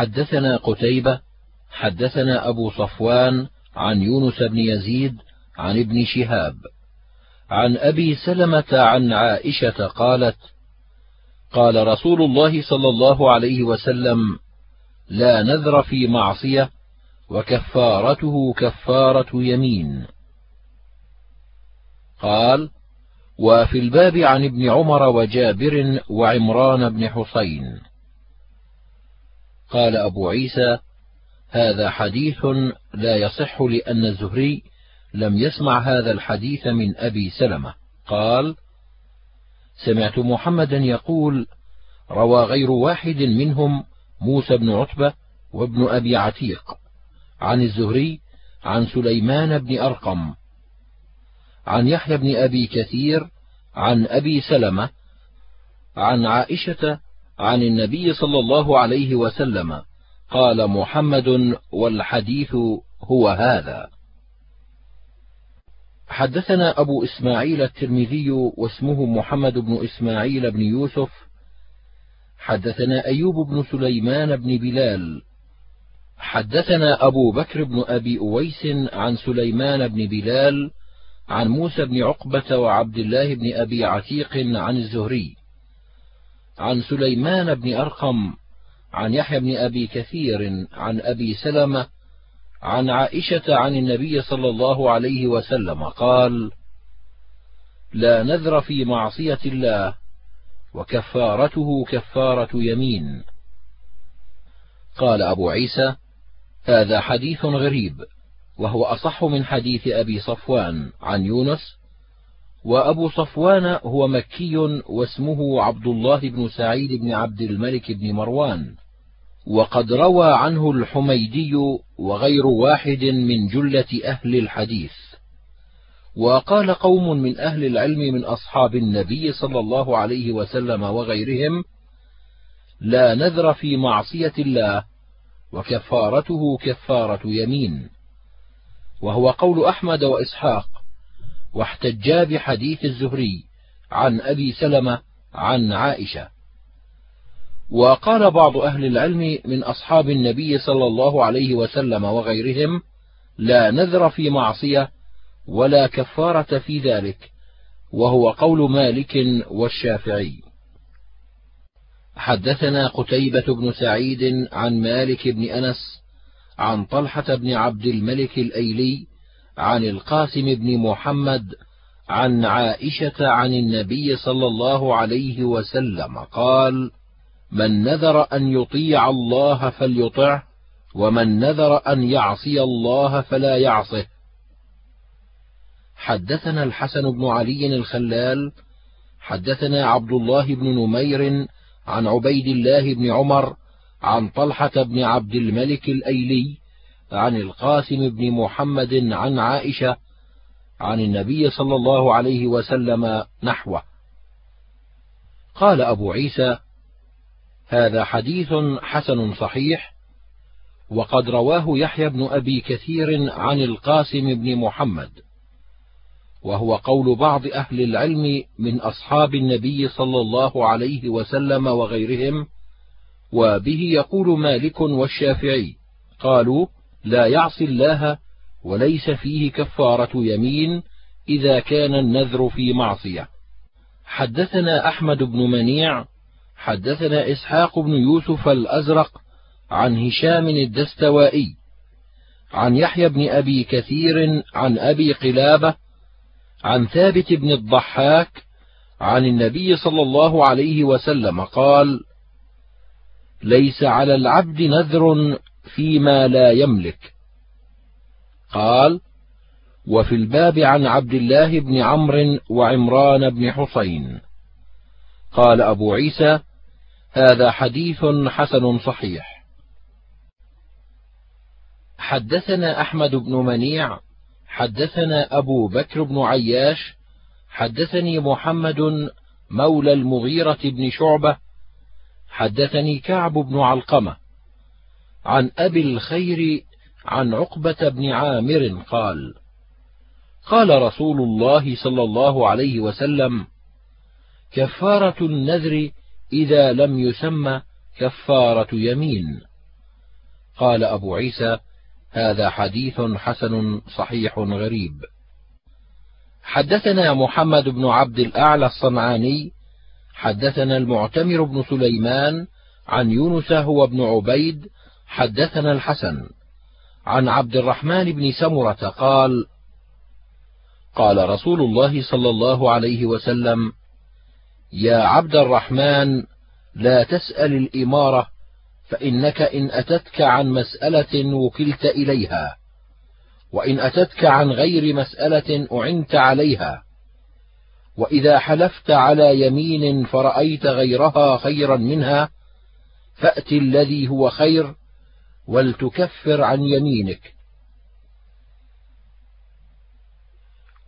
حدثنا قتيبة حدثنا أبو صفوان عن يونس بن يزيد عن ابن شهاب. عن أبي سلمة عن عائشة قالت قال رسول الله صلى الله عليه وسلم لا نذر في معصية وكفارته كفارة يمين. قال وفي الباب عن ابن عمر وجابر وعمران بن حسين. قال أبو عيسى هذا حديث لا يصح لأن الزهري لم يسمع هذا الحديث من أبي سلمة. قال سمعت محمدا يقول روى غير واحد منهم موسى بن عتبة وابن أبي عتيق عن الزهري عن سليمان بن أرقم عن يحيى بن أبي كثير عن أبي سلمة عن عائشة عن النبي صلى الله عليه وسلم قال محمد والحديث هو هذا. حدثنا أبو إسماعيل الترمذي واسمه محمد بن إسماعيل بن يوسف. حدثنا أيوب بن سليمان بن بلال. حدثنا أبو بكر بن أبي أويس عن سليمان بن بلال عن موسى بن عقبة وعبد الله بن أبي عتيق عن الزهري. عن سليمان بن أرقم عن يحيى بن أبي كثير عن أبي سلمة عن عائشة عن النبي صلى الله عليه وسلم قال: لا نذر في معصية الله وكفارته كفارة يمين. قال أبو عيسى: هذا حديث غريب، وهو أصح من حديث أبي صفوان عن يونس، وأبو صفوان هو مكي واسمه عبد الله بن سعيد بن عبد الملك بن مروان، وقد روى عنه الحميدي وغير واحد من جلة أهل الحديث. وقال قوم من أهل العلم من أصحاب النبي صلى الله عليه وسلم وغيرهم لا نذر في معصية الله وكفارته كفارة يمين. وهو قول أحمد وإسحاق واحتجا بحديث الزهري عن أبي سلمة عن عائشة. وقال بعض أهل العلم من أصحاب النبي صلى الله عليه وسلم وغيرهم لا نذر في معصية ولا كفارة في ذلك وهو قول مالك والشافعي. حدثنا قتيبة بن سعيد عن مالك بن أنس عن طلحة بن عبد الملك الأيلي عن القاسم بن محمد عن عائشة عن النبي صلى الله عليه وسلم قال: من نذر أن يطيع الله فليطعه ومن نذر أن يعصي الله فلا يعصه. حدثنا الحسن بن علي الخلال حدثنا عبد الله بن نمير عن عبيد الله بن عمر عن طلحة بن عبد الملك الأيلي عن القاسم بن محمد عن عائشة عن النبي صلى الله عليه وسلم نحوه. قال أبو عيسى هذا حديث حسن صحيح وقد رواه يحيى بن أبي كثير عن القاسم بن محمد وهو قول بعض أهل العلم من أصحاب النبي صلى الله عليه وسلم وغيرهم وبه يقول مالك والشافعي قالوا لا يعصي الله وليس فيه كفارة يمين إذا كان النذر في معصية. حدثنا أحمد بن منيع حدثنا إسحاق بن يوسف الأزرق عن هشام الدستوائي عن يحيى بن أبي كثير عن أبي قلابة عن ثابت بن الضحاك عن النبي صلى الله عليه وسلم قال ليس على العبد نذر فيما لا يملك. قال وفي الباب عن عبد الله بن عمرو وعمران بن حسين. قال أبو عيسى هذا حديث حسن صحيح. حدثنا أحمد بن منيع حدثنا أبو بكر بن عياش حدثني محمد مولى المغيرة بن شعبة حدثني كعب بن علقمة. عن أبي الخير عن عقبة بن عامر قال قال رسول الله صلى الله عليه وسلم كفارة النذر إذا لم يسمى كفارة يمين. قال أبو عيسى هذا حديث حسن صحيح غريب. حدثنا محمد بن عبد الأعلى الصنعاني حدثنا المعتمر بن سليمان عن يونس هو ابن عبيد حدثنا الحسن عن عبد الرحمن بن سمرة قال قال رسول الله صلى الله عليه وسلم يا عبد الرحمن لا تسأل الإمارة فإنك إن أتتك عن مسألة وكلت إليها وإن أتتك عن غير مسألة أعنت عليها وإذا حلفت على يمين فرأيت غيرها خيرا منها فأت الذي هو خير ولتكفر عن يمينك.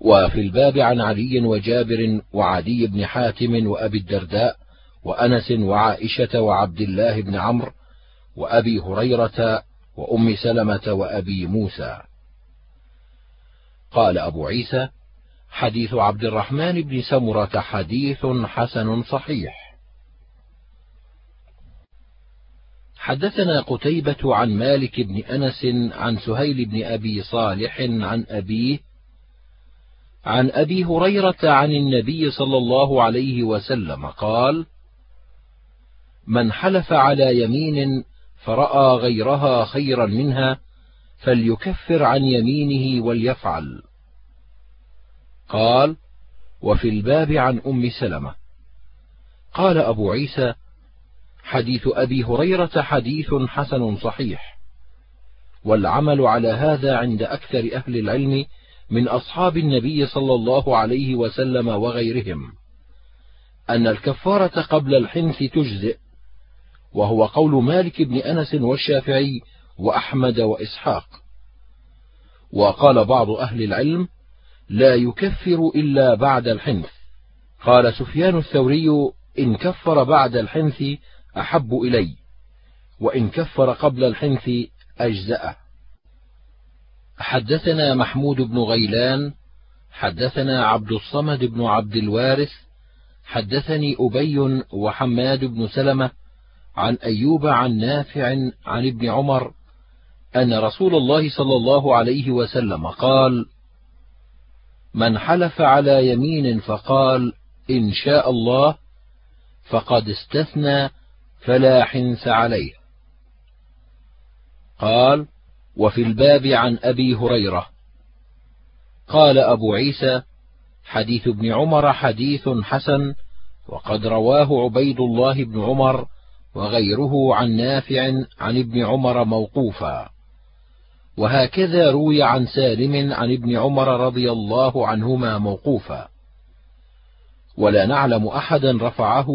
وفي الباب عن علي وجابر وعدي بن حاتم وأبي الدرداء وأنس وعائشة وعبد الله بن عمرو وأبي هريرة وأم سلمة وأبي موسى. قال أبو عيسى حديث عبد الرحمن بن سمرة حديث حسن صحيح. حدثنا قتيبة عن مالك بن أنس عن سهيل بن أبي صالح عن أبيه عن أبي هريرة عن النبي صلى الله عليه وسلم قال: من حلف على يمين فرأى غيرها خيرا منها فليكفر عن يمينه وليفعل. قال: وفي الباب عن أم سلمة. قال أبو عيسى: حديث أبي هريرة حديث حسن صحيح، والعمل على هذا عند أكثر أهل العلم من أصحاب النبي صلى الله عليه وسلم وغيرهم، أن الكفارة قبل الحنث تجزئ، وهو قول مالك بن أنس والشافعي وأحمد وإسحاق. وقال بعض أهل العلم: لا يكفر إلا بعد الحنث. قال سفيان الثوري: إن كفر بعد الحنث أحب إلي، وإن كفر قبل الحنث أجزأه. حدثنا محمود بن غيلان حدثنا عبد الصمد بن عبد الوارث حدثني أبي وحماد بن سلمة عن أيوب عن نافع عن ابن عمر أن رسول الله صلى الله عليه وسلم قال: من حلف على يمين فقال إن شاء الله فقد استثنى فلا حنث عليه. قال: وفي الباب عن أبي هريرة. قال أبو عيسى حديث ابن عمر حديث حسن وقد رواه عبيد الله بن عمر وغيره عن نافع عن ابن عمر موقوفا. وهكذا روي عن سالم عن ابن عمر رضي الله عنهما موقوفا. ولا نعلم أحدا رفعه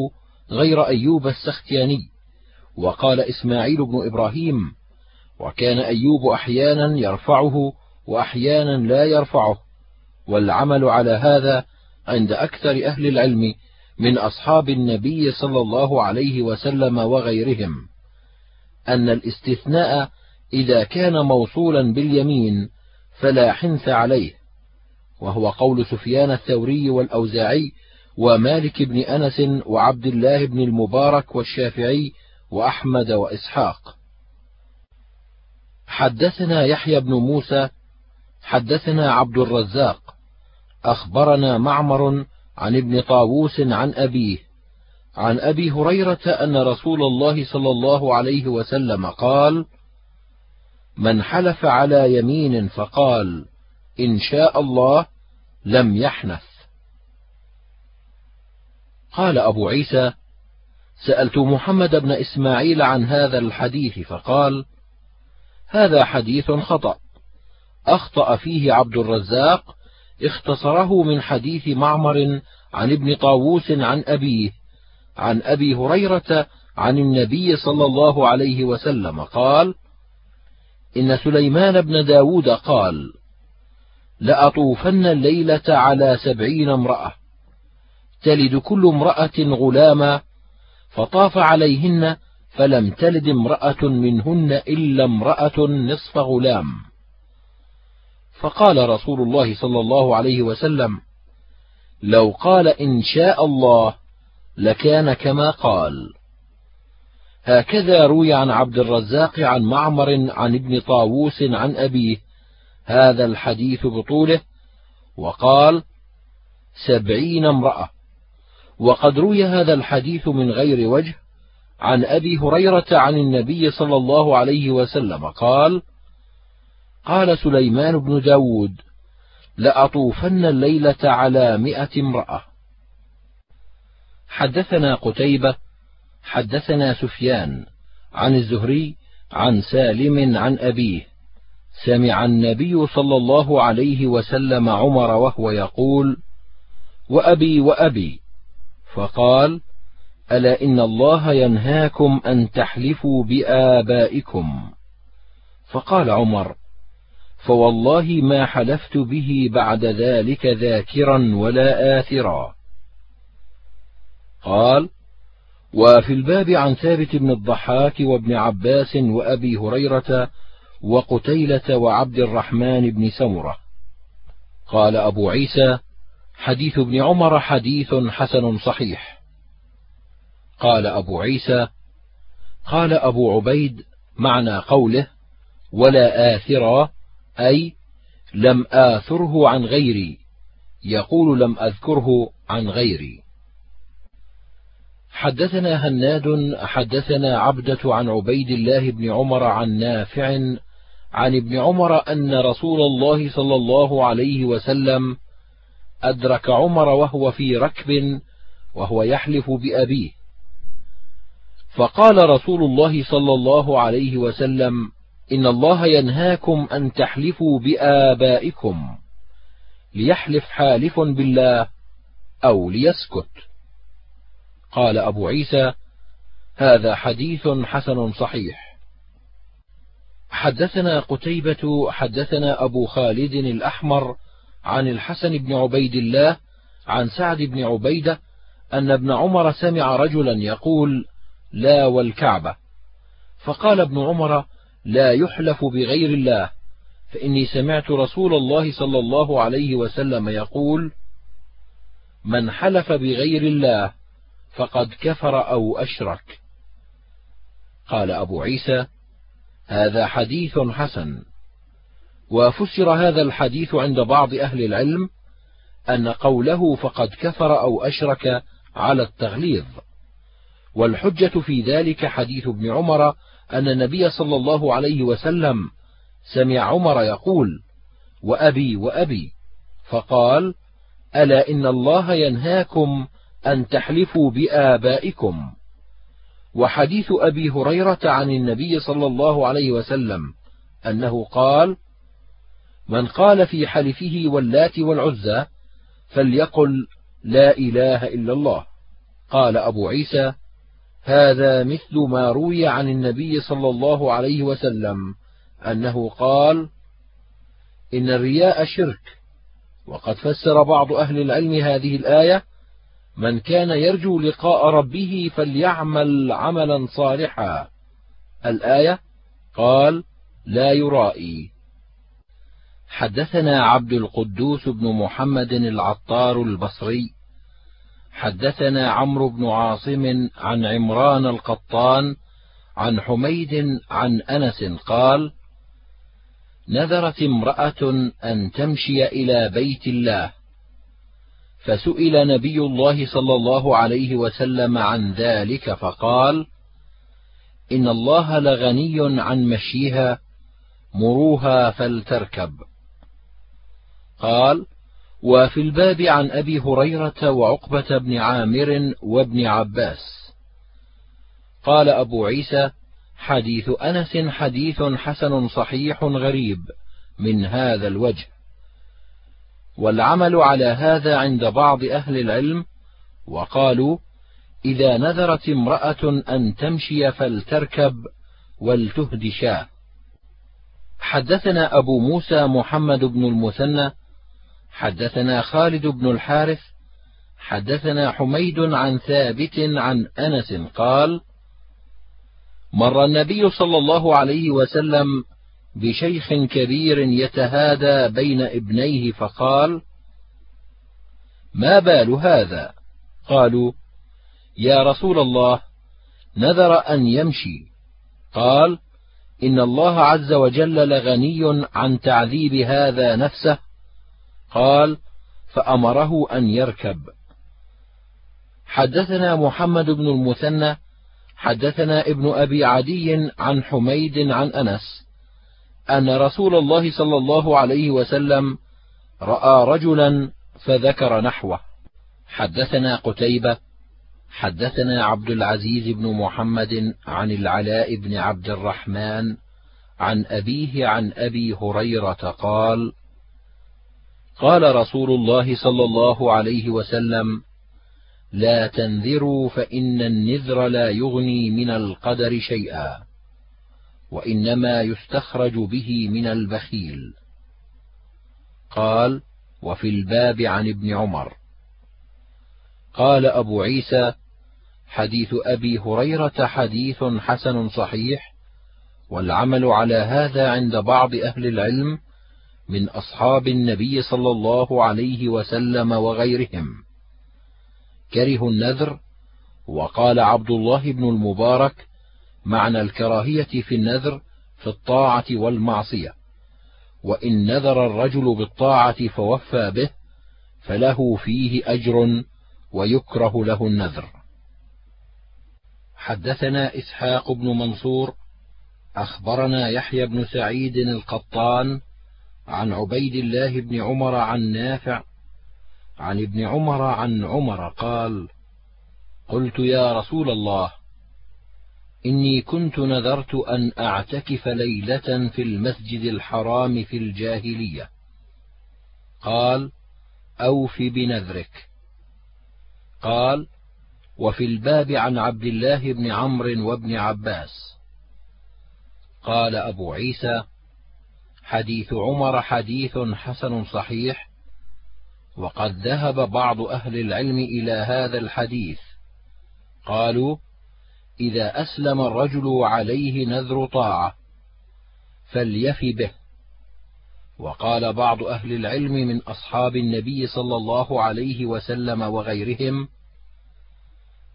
غير أيوب السختياني. وقال إسماعيل بن إبراهيم وكان أيوب أحيانا يرفعه وأحيانا لا يرفعه. والعمل على هذا عند أكثر أهل العلم من أصحاب النبي صلى الله عليه وسلم وغيرهم أن الاستثناء إذا كان موصولا باليمين فلا حنث عليه وهو قول سفيان الثوري والأوزاعي ومالك بن أنس وعبد الله بن المبارك والشافعي وأحمد وإسحاق. حدثنا يحيى بن موسى حدثنا عبد الرزاق أخبرنا معمر عن ابن طاووس عن أبيه عن أبي هريرة أن رسول الله صلى الله عليه وسلم قال من حلف على يمين فقال إن شاء الله لم يحنث. قال أبو عيسى سألت محمد بن إسماعيل عن هذا الحديث فقال هذا حديث خطأ. أخطأ فيه عبد الرزاق اختصره من حديث معمر عن ابن طاووس عن أبيه عن أبي هريرة عن النبي صلى الله عليه وسلم قال إن سليمان بن داود قال لأطوفن الليلة على سبعين امرأة. تلد كل امرأة غلاما فطاف عليهن فلم تلد امرأة منهن إلا امرأة نصف غلام. فقال رسول الله صلى الله عليه وسلم لو قال إن شاء الله لكان كما قال. هكذا روي عن عبد الرزاق عن معمر عن ابن طاووس عن أبيه هذا الحديث بطوله وقال سبعين امرأة. وقد روي هذا الحديث من غير وجه عن أبي هريرة عن النبي صلى الله عليه وسلم قال قال سليمان بن داود لأطوفن الليلة على مئة امرأة. حدثنا قتيبة حدثنا سفيان عن الزهري عن سالم عن أبيه. سمع النبي صلى الله عليه وسلم عمر وهو يقول وأبي وأبي فقال ألا إن الله ينهاكم أن تحلفوا بآبائكم؟ فقال عمر فوالله ما حلفت به بعد ذلك ذاكرا ولا آثرا. قال وفي الباب عن ثابت بن الضحاك وابن عباس وأبي هريرة وقتيلة وعبد الرحمن بن سمرة. قال أبو عيسى حديث ابن عمر حديث حسن صحيح. قال أبو عيسى قال أبو عبيد معنى قوله ولا آثرا أي لم آثره عن غيري يقول لم أذكره عن غيري. حدثنا هناد حدثنا عبدة عن عبيد الله بن عمر عن نافع عن ابن عمر أن رسول الله صلى الله عليه وسلم أدرك عمر وهو في ركب وهو يحلف بأبيه. فقال رسول الله صلى الله عليه وسلم إن الله ينهاكم أن تحلفوا بآبائكم ليحلف حالف بالله أو ليسكت. قال أبو عيسى هذا حديث حسن صحيح. حدثنا قتيبة حدثنا أبو خالد الأحمر عن الحسن بن عبيد الله عن سعد بن عبيدة أن ابن عمر سمع رجلا يقول لا والكعبة فقال ابن عمر لا يحلف بغير الله فإني سمعت رسول الله صلى الله عليه وسلم يقول من حلف بغير الله فقد كفر أو أشرك قال أبو عيسى هذا حديث حسن وفسر هذا الحديث عند بعض أهل العلم أن قوله فقد كفر أو أشرك على التغليظ. والحجة في ذلك حديث ابن عمر أن النبي صلى الله عليه وسلم سمع عمر يقول وأبي وأبي. فقال ألا إن الله ينهاكم أن تحلفوا بآبائكم. وحديث أبي هريرة عن النبي صلى الله عليه وسلم أنه قال من قال في حلفه واللات والعزى فليقل لا إله إلا الله. قال أبو عيسى هذا مثل ما روي عن النبي صلى الله عليه وسلم أنه قال إن الرياء شرك وقد فسر بعض أهل العلم هذه الآية من كان يرجو لقاء ربه فليعمل عملا صالحا. الآية قال لا يرائي. حدثنا عبد القدوس بن محمد العطار البصري حدثنا عمرو بن عاصم عن عمران القطان عن حميد عن أنس قال نذرت امرأة أن تمشي إلى بيت الله فسئل نبي الله صلى الله عليه وسلم عن ذلك فقال إن الله لغني عن مشيها مروها فلتركب. قال وفي الباب عن أبي هريرة وعقبة بن عامر وابن عباس. قال أبو عيسى حديث أنس حديث حسن صحيح غريب من هذا الوجه. والعمل على هذا عند بعض أهل العلم وقالوا إذا نذرت امرأة أن تمشي فلتركب ولتهد شاه حدثنا أبو موسى محمد بن المثنى حدثنا خالد بن الحارث حدثنا حميد عن ثابت عن أنس قال مر النبي صلى الله عليه وسلم بشيخ كبير يتهادى بين ابنيه فقال ما بال هذا؟ قالوا يا رسول الله نذر أن يمشي. قال إن الله عز وجل لغني عن تعذيب هذا نفسه قال فأمره أن يركب. حدثنا محمد بن المثنى حدثنا ابن أبي عدي عن حميد عن أنس أن رسول الله صلى الله عليه وسلم رأى رجلا فذكر نحوه. حدثنا قتيبة حدثنا عبد العزيز بن محمد عن العلاء بن عبد الرحمن عن أبيه عن أبي هريرة قال قال رسول الله صلى الله عليه وسلم لا تنذروا فإن النذر لا يغني من القدر شيئا وإنما يستخرج به من البخيل. قال وفي الباب عن ابن عمر. قال أبو عيسى حديث أبي هريرة حديث حسن صحيح والعمل على هذا عند بعض أهل العلم من أصحاب النبي صلى الله عليه وسلم وغيرهم. كرهوا النذر وقال عبد الله بن المبارك معنى الكراهية في النذر في الطاعة والمعصية وإن نذر الرجل بالطاعة فوفى به فله فيه أجر ويكره له النذر. حدثنا إسحاق بن منصور أخبرنا يحيى بن سعيد القطان عن عبيد الله بن عمر عن نافع عن ابن عمر عن عمر قال قلت يا رسول الله إني كنت نذرت أن أعتكف ليلة في المسجد الحرام في الجاهلية. قال أوف بنذرك. قال وفي الباب عن عبد الله بن عمرو وابن عباس. قال أبو عيسى حديث عمر حديث حسن صحيح وقد ذهب بعض أهل العلم إلى هذا الحديث. قالوا إذا أسلم الرجل عليه نذر طاعة فليف به. وقال بعض أهل العلم من أصحاب النبي صلى الله عليه وسلم وغيرهم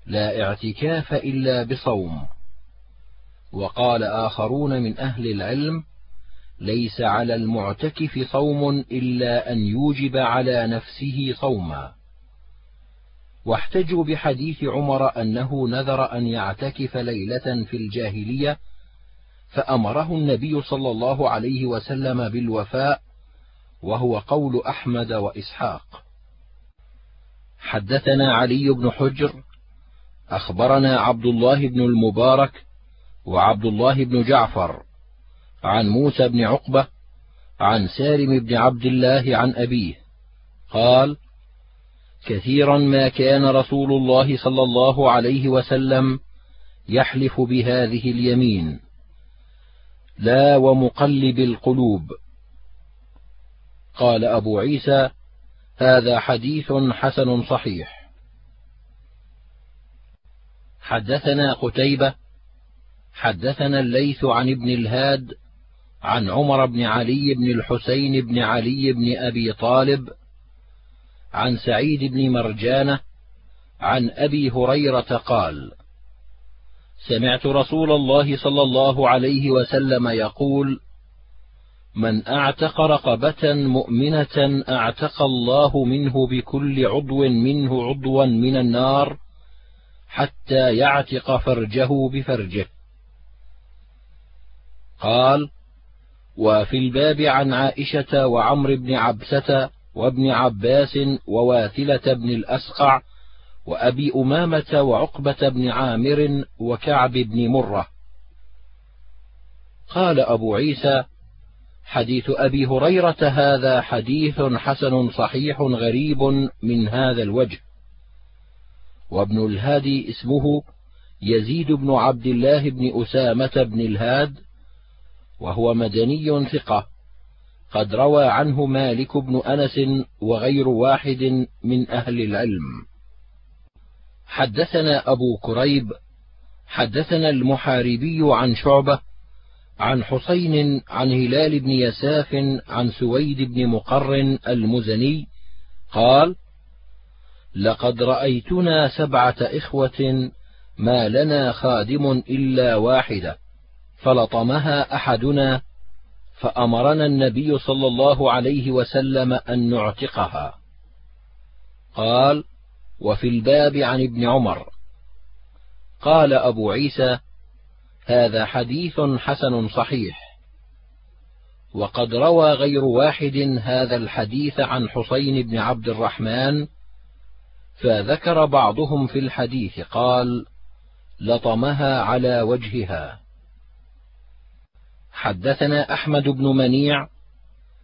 لا اعتكاف إلا بصوم. وقال آخرون من أهل العلم ليس على المعتكف صوم إلا أن يوجب على نفسه صوما. واحتجوا بحديث عمر أنه نذر أن يعتكف ليلة في الجاهلية فأمره النبي صلى الله عليه وسلم بالوفاء وهو قول أحمد وإسحاق. حدثنا علي بن حجر أخبرنا عبد الله بن المبارك وعبد الله بن جعفر عن موسى بن عقبة عن سالم بن عبد الله عن أبيه. قال كثيرا ما كان رسول الله صلى الله عليه وسلم يحلف بهذه اليمين. لا ومقلب القلوب. قال أبو عيسى هذا حديث حسن صحيح. حدثنا قتيبة حدثنا الليث عن ابن الهاد عن عمر بن علي بن الحسين بن علي بن أبي طالب عن سعيد بن مرجانة عن أبي هريرة قال سمعت رسول الله صلى الله عليه وسلم يقول من أعتق رقبة مؤمنة أعتق الله منه بكل عضو منه عضوا من النار حتى يعتق فرجه بفرجه قال وفي الباب عن عائشة وعمر بن عبسة وابن عباس وواثلة بن الأسقع وأبي أمامة وعقبة بن عامر وكعب بن مرة. قال أبو عيسى حديث أبي هريرة هذا حديث حسن صحيح غريب من هذا الوجه. وابن الهادي اسمه يزيد بن عبد الله بن أسامة بن الهاد وهو مدني ثقة. قد روى عنه مالك بن أنس وغير واحد من أهل العلم. حدثنا أبو كريب حدثنا المحاربي عن شعبة عن حسين عن هلال بن يساف عن سويد بن مقر المزني قال لقد رأيتنا سبعة إخوة ما لنا خادم إلا واحدة فلطمها أحدنا فأمرنا النبي صلى الله عليه وسلم أن نعتقها. قال وفي الباب عن ابن عمر. قال أبو عيسى هذا حديث حسن صحيح. وقد روى غير واحد هذا الحديث عن حسين بن عبد الرحمن فذكر بعضهم في الحديث قال لطمها على وجهها. حدثنا أحمد بن منيع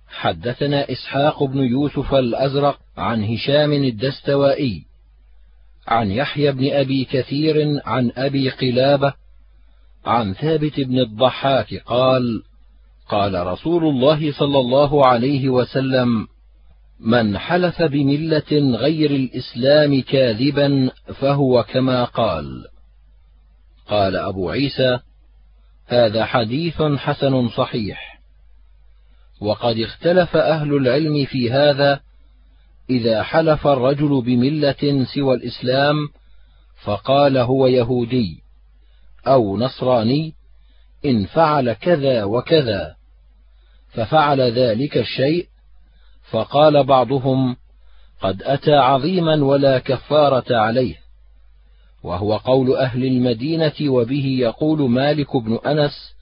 حدثنا إسحاق بن يوسف الأزرق عن هشام الدستوائي عن يحيى بن أبي كثير عن أبي قلابة عن ثابت بن الضحاك قال قال رسول الله صلى الله عليه وسلم من حلف بملة غير الإسلام كاذبا فهو كما قال قال أبو عيسى هذا حديث حسن صحيح. وقد اختلف أهل العلم في هذا إذا حلف الرجل بملة سوى الإسلام فقال هو يهودي أو نصراني إن فعل كذا وكذا ففعل ذلك الشيء فقال بعضهم قد أتى عظيما ولا كفارة عليه. وهو قول أهل المدينة وبه يقول مالك بن أنس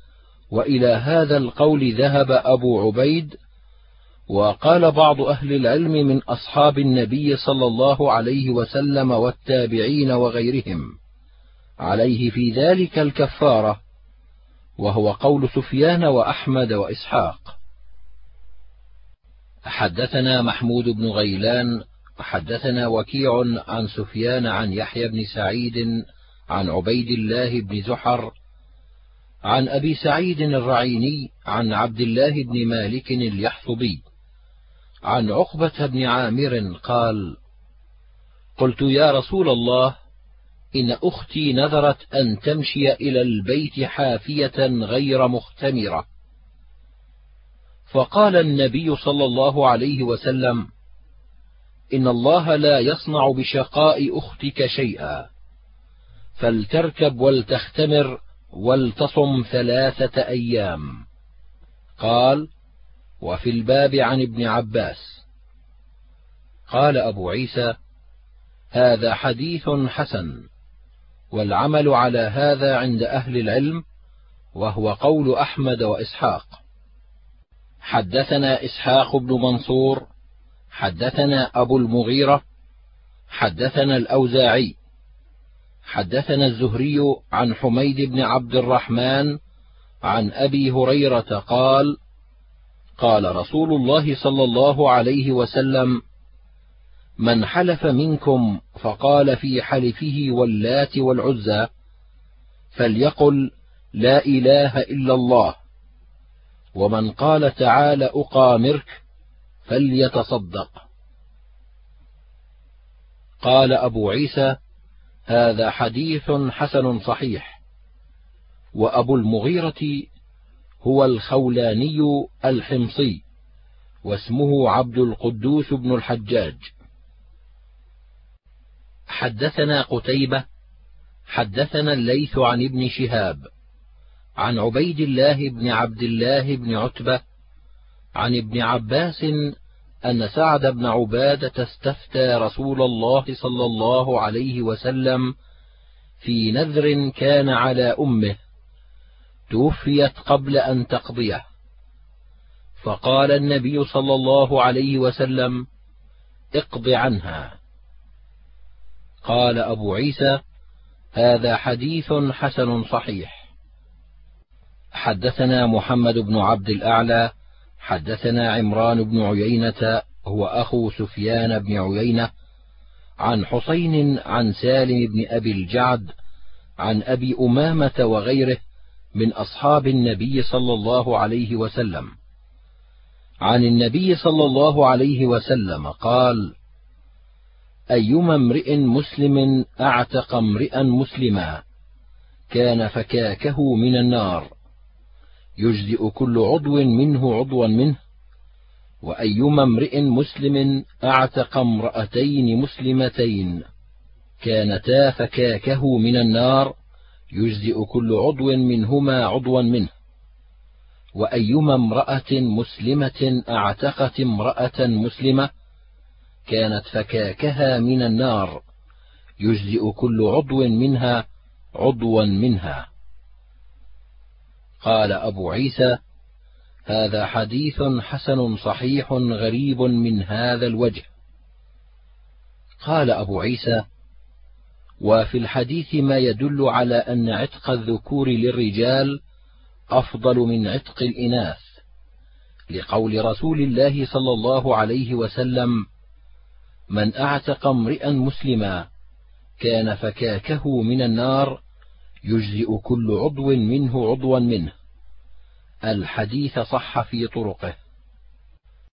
وإلى هذا القول ذهب أبو عبيد وقال بعض أهل العلم من أصحاب النبي صلى الله عليه وسلم والتابعين وغيرهم عليه في ذلك الكفارة وهو قول سفيان وأحمد وإسحاق. حدثنا محمود بن غيلان حدثنا وكيع عن سفيان عن يحيى بن سعيد عن عبيد الله بن زحر عن أبي سعيد الرعيني عن عبد الله بن مالك اليحصبي عن عقبة بن عامر قال قلت يا رسول الله إن أختي نذرت أن تمشي إلى البيت حافية غير مختمرة. فقال النبي صلى الله عليه وسلم إن الله لا يصنع بشقاء أختك شيئا. فلتركب ولتختمر ولتصم ثلاثة أيام. قال وفي الباب عن ابن عباس. قال أبو عيسى هذا حديث حسن والعمل على هذا عند أهل العلم وهو قول أحمد وإسحاق. حدثنا إسحاق بن منصور حدثنا أبو المغيرة حدثنا الأوزاعي حدثنا الزهري عن حميد بن عبد الرحمن عن أبي هريرة قال قال رسول الله صلى الله عليه وسلم من حلف منكم فقال في حلفه واللات والعزى فليقل لا إله إلا الله ومن قال تعالى أقامرك فليتصدق. قال أبو عيسى هذا حديث حسن صحيح. وأبو المغيرة هو الخولاني الحمصي واسمه عبد القدوس بن الحجاج. حدثنا قتيبة حدثنا الليث عن ابن شهاب عن عبيد الله بن عبد الله بن عتبة عن ابن عباس أن سعد بن عبادة استفتى رسول الله صلى الله عليه وسلم في نذر كان على أمه توفيت قبل أن تقضيه. فقال النبي صلى الله عليه وسلم اقض عنها. قال أبو عيسى هذا حديث حسن صحيح. حدثنا محمد بن عبد الأعلى حدثنا عمران بن عيينة هو أخو سفيان بن عيينة عن حسين عن سالم بن أبي الجعد عن أبي أمامة وغيره من أصحاب النبي صلى الله عليه وسلم. عن النبي صلى الله عليه وسلم قال أيما امرئ مسلم أعتق امرئا مسلما كان فكاكه من النار. يجزئ كل عضو منه عضوا منه وأيما امرئ مسلم أعتق امرأتين مسلمتين كانتا فكاكه من النار يجزئ كل عضو منهما عضوا منه. وأيما امرأة مسلمة أعتقت امرأة مسلمة كانت فكاكها من النار يجزئ كل عضو منها عضوا منها. قال أبو عيسى هذا حديث حسن صحيح غريب من هذا الوجه. قال أبو عيسى وفي الحديث ما يدل على أن عتق الذكور للرجال أفضل من عتق الإناث لقول رسول الله صلى الله عليه وسلم من أعتق امرئا مسلما كان فكاكه من النار يجزئ كل عضو منه عضوا منه. الحديث صح في طرقه.